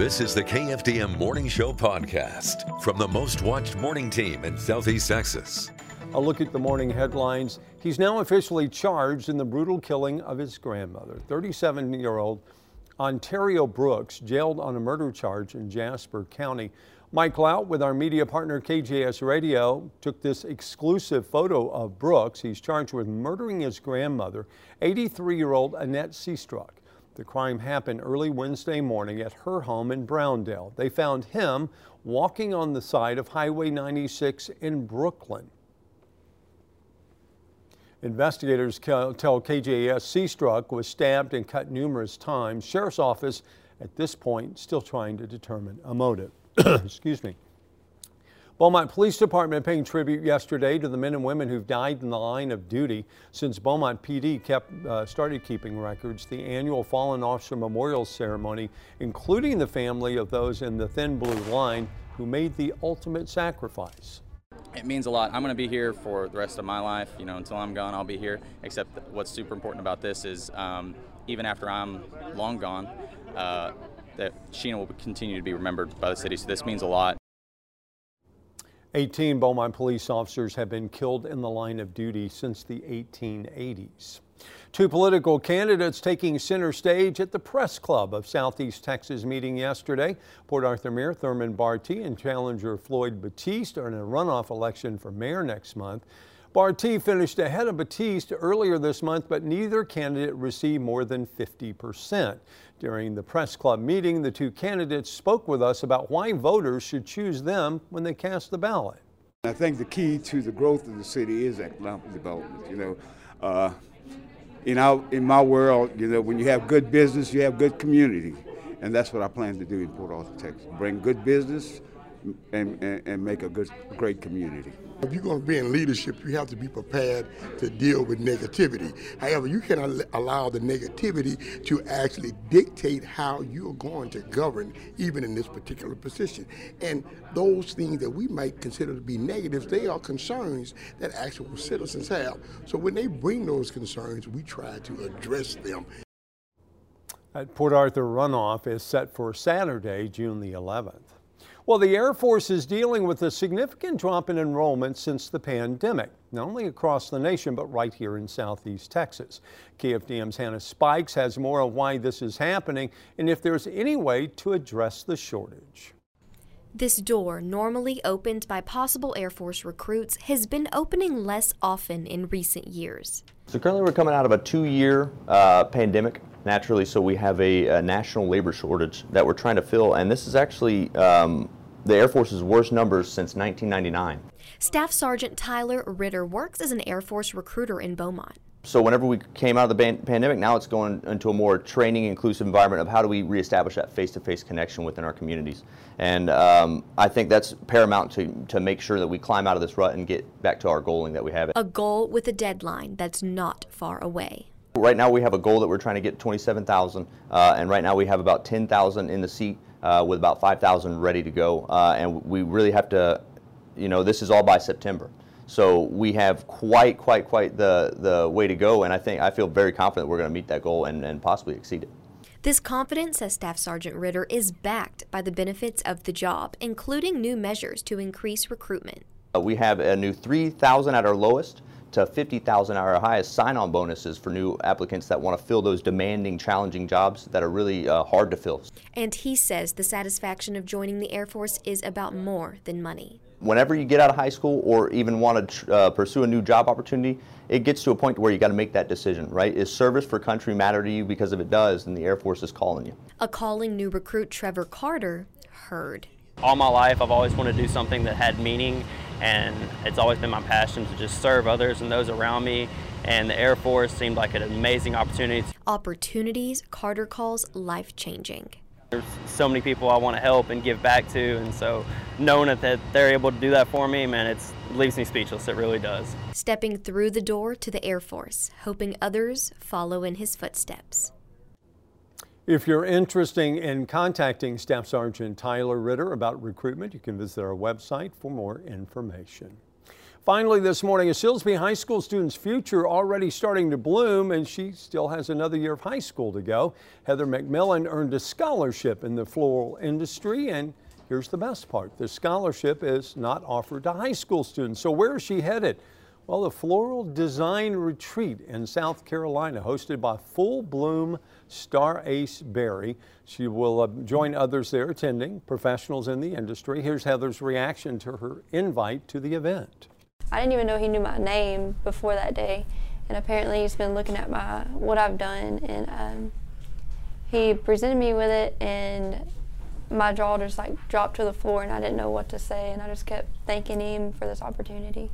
This is the KFDM Morning Show podcast from the most watched morning team in Southeast Texas. A look at the morning headlines. He's now officially charged in the brutal killing of his grandmother. 37 year old Ontario Brooks, jailed on a murder charge in Jasper County. Mike Lout with our media partner KJAS Radio took this exclusive photo of Brooks. He's charged with murdering his grandmother, 83 year old Annette Seastruck. The crime happened early Wednesday morning at her home in Browndell. They found him walking on the side of Highway 96 in Brookeland. Investigators tell KJAS Seastruck was stabbed and cut numerous times. Sheriff's office at this point still trying to determine a motive. Excuse me. Beaumont Police Department paying tribute yesterday to the men and women who've died in the line of duty since Beaumont PD kept uh, started keeping records. The annual Fallen Officer Memorial Ceremony, including the family of those in the thin blue line who made the ultimate sacrifice. It means a lot. I'm going to be here for the rest of my life. You know, until I'm gone, I'll be here. Except what's super important about this is um, even after I'm long gone, uh, that Sheena will continue to be remembered by the city. So this means a lot. 18 Beaumont police officers have been killed in the line of duty since the 1880s. Two political candidates taking center stage at the Press Club of Southeast Texas meeting yesterday. Port Arthur Mayor Thurman Bartie and challenger Floyd Batiste are in a runoff election for mayor next month. Bartie finished ahead of Batiste earlier this month, but neither candidate received more than 50%. During the press club meeting, the two candidates spoke with us about why voters should choose them when they cast the ballot. I think the key to the growth of the city is economic development. You know, uh, in, our, in my world, you know, when you have good business, you have good community. And that's what I plan to do in Port Arthur, Texas. Bring good business, and, and, and make a good, great community. If you're going to be in leadership, you have to be prepared to deal with negativity. However, you cannot allow the negativity to actually dictate how you're going to govern, even in this particular position. And those things that we might consider to be negatives, they are concerns that actual citizens have. So when they bring those concerns, we try to address them. At Port Arthur runoff is set for Saturday, June the 11th. Well, the Air Force is dealing with a significant drop in enrollment since the pandemic, not only across the nation, but right here in Southeast Texas. KFDM's Hannah Spikes has more on why this is happening and if there's any way to address the shortage. This door, normally opened by possible Air Force recruits, has been opening less often in recent years. So currently we're coming out of a two-year uh, pandemic naturally, so we have a, a, national labor shortage that we're trying to fill, and this is actually um, the Air Force's worst numbers since 1999. Staff Sergeant Tyler Ritter works as an Air Force recruiter in Beaumont. So whenever we came out of the pandemic, now it's going into a more training inclusive environment of how do we reestablish that face-to-face connection within our communities. And um, I think that's paramount to, to make sure that we climb out of this rut and get back to our goaling that we have. A goal with a deadline that's not far away. Right now we have a goal that we're trying to get 27,000 uh, and right now we have about 10,000 in the seat uh, with about 5,000 ready to go. Uh, and we really have to, you know, this is all by September. So we have quite, quite, quite the, the way to go. And I think I feel very confident we're going to meet that goal and, and possibly exceed it. This confidence, says Staff Sergeant Ritter, is backed by the benefits of the job, including new measures to increase recruitment. Uh, we have a new 3,000 at our lowest to 50,000 at our highest sign-on bonuses for new applicants that want to fill those demanding, challenging jobs that are really uh, hard to fill. And he says the satisfaction of joining the Air Force is about more than money. Whenever you get out of high school or even want to uh, pursue a new job opportunity, it gets to a point where you got to make that decision, right? Is service for country matter to you? Because if it does, then the Air Force is calling you. A calling new recruit Trevor Carter heard. All my life, I've always wanted to do something that had meaning and it's always been my passion to just serve others and those around me and the Air Force seemed like an amazing opportunity. Opportunities Carter calls life-changing. There's so many people I want to help and give back to and so knowing that they're able to do that for me, man, it leaves me speechless, it really does. Stepping through the door to the Air Force, hoping others follow in his footsteps. If you're interested in contacting Staff Sergeant Tyler Ritter about recruitment, you can visit our website for more information. Finally, this morning, a Silsbee High School student's future already starting to bloom, and she still has another year of high school to go. Heather McMillan earned a scholarship in the floral industry, and here's the best part the scholarship is not offered to high school students. So, where is she headed? Well, the Floral Design Retreat in South Carolina, hosted by Full Bloom Star Ace Berry. She will uh, join others there attending, professionals in the industry. Here's Heather's reaction to her invite to the event. I didn't even know he knew my name before that day, and apparently he's been looking at my what I've done, and um, he presented me with it, and my jaw just like dropped to the floor, and I didn't know what to say, and I just kept thanking him for this opportunity.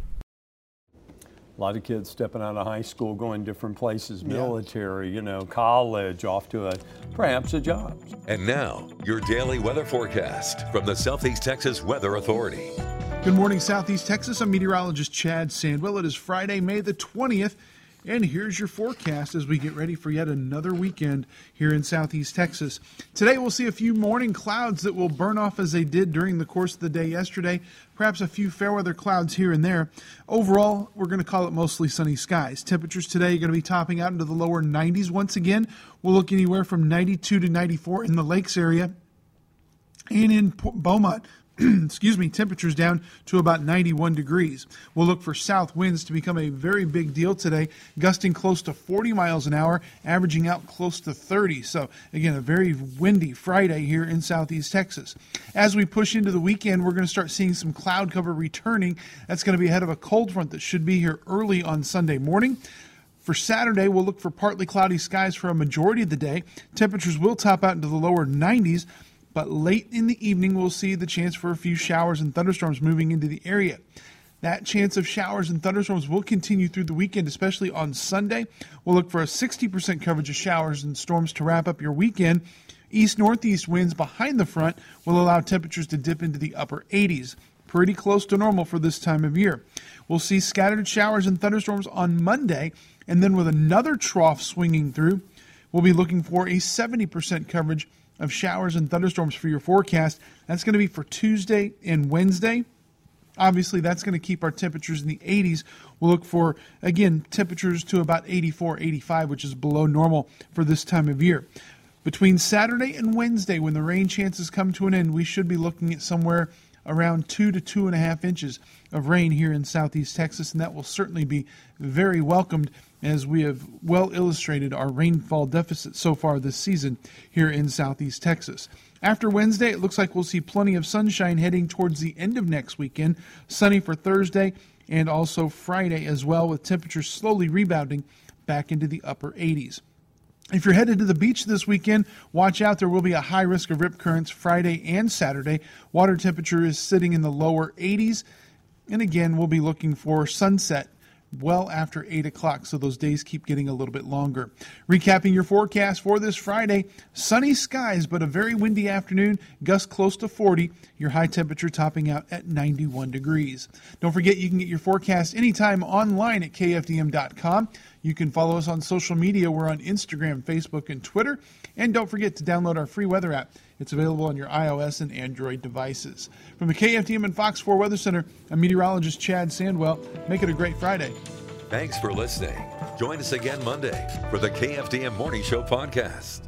A lot of kids stepping out of high school, going different places, military, you know, college, off to a perhaps a job. And now, your daily weather forecast from the Southeast Texas Weather Authority. Good morning, Southeast Texas. I'm meteorologist Chad Sandwell. It is Friday, May the 20th. And here's your forecast as we get ready for yet another weekend here in Southeast Texas. Today we'll see a few morning clouds that will burn off as they did during the course of the day yesterday. Perhaps a few fair weather clouds here and there. Overall, we're going to call it mostly sunny skies. Temperatures today are going to be topping out into the lower 90s once again. We'll look anywhere from 92 to 94 in the lakes area. And in Beaumont, excuse me, temperatures down to about 91 degrees. We'll look for south winds to become a very big deal today, gusting close to 40 miles an hour, averaging out close to 30. So, again, a very windy Friday here in southeast Texas. As we push into the weekend, we're going to start seeing some cloud cover returning. That's going to be ahead of a cold front that should be here early on Sunday morning. For Saturday, we'll look for partly cloudy skies for a majority of the day. Temperatures will top out into the lower 90s, but late in the evening, we'll see the chance for a few showers and thunderstorms moving into the area. That chance of showers and thunderstorms will continue through the weekend, especially on Sunday. We'll look for a 60% coverage of showers and storms to wrap up your weekend. East northeast winds behind the front will allow temperatures to dip into the upper 80s. Pretty close to normal for this time of year. We'll see scattered showers and thunderstorms on Monday, and then with another trough swinging through, we'll be looking for a 70% coverage of showers and thunderstorms for your forecast. That's going to be for Tuesday and Wednesday. Obviously, that's going to keep our temperatures in the 80s. We'll look for, again, temperatures to about 84, 85, which is below normal for this time of year. Between Saturday and Wednesday, when the rain chances come to an end, we should be looking at somewhere around two to two and a half inches of rain here in southeast Texas, and that will certainly be very welcomed as we have well illustrated our rainfall deficit so far this season here in southeast Texas. After Wednesday, it looks like we'll see plenty of sunshine heading towards the end of next weekend. Sunny for Thursday and also Friday as well, with temperatures slowly rebounding back into the upper 80s. If you're headed to the beach this weekend, watch out. There will be a high risk of rip currents Friday and Saturday. Water temperature is sitting in the lower 80s. And again, we'll be looking for sunset well after 8 o'clock, so those days keep getting a little bit longer. Recapping your forecast for this Friday sunny skies, but a very windy afternoon, gust close to 40, your high temperature topping out at 91 degrees. Don't forget you can get your forecast anytime online at kfdm.com. You can follow us on social media. We're on Instagram, Facebook, and Twitter. And don't forget to download our free weather app. It's available on your iOS and Android devices. From the KFDM and Fox 4 Weather Center, I'm meteorologist Chad Sandwell. Make it a great Friday. Thanks for listening. Join us again Monday for the KFDM Morning Show podcast.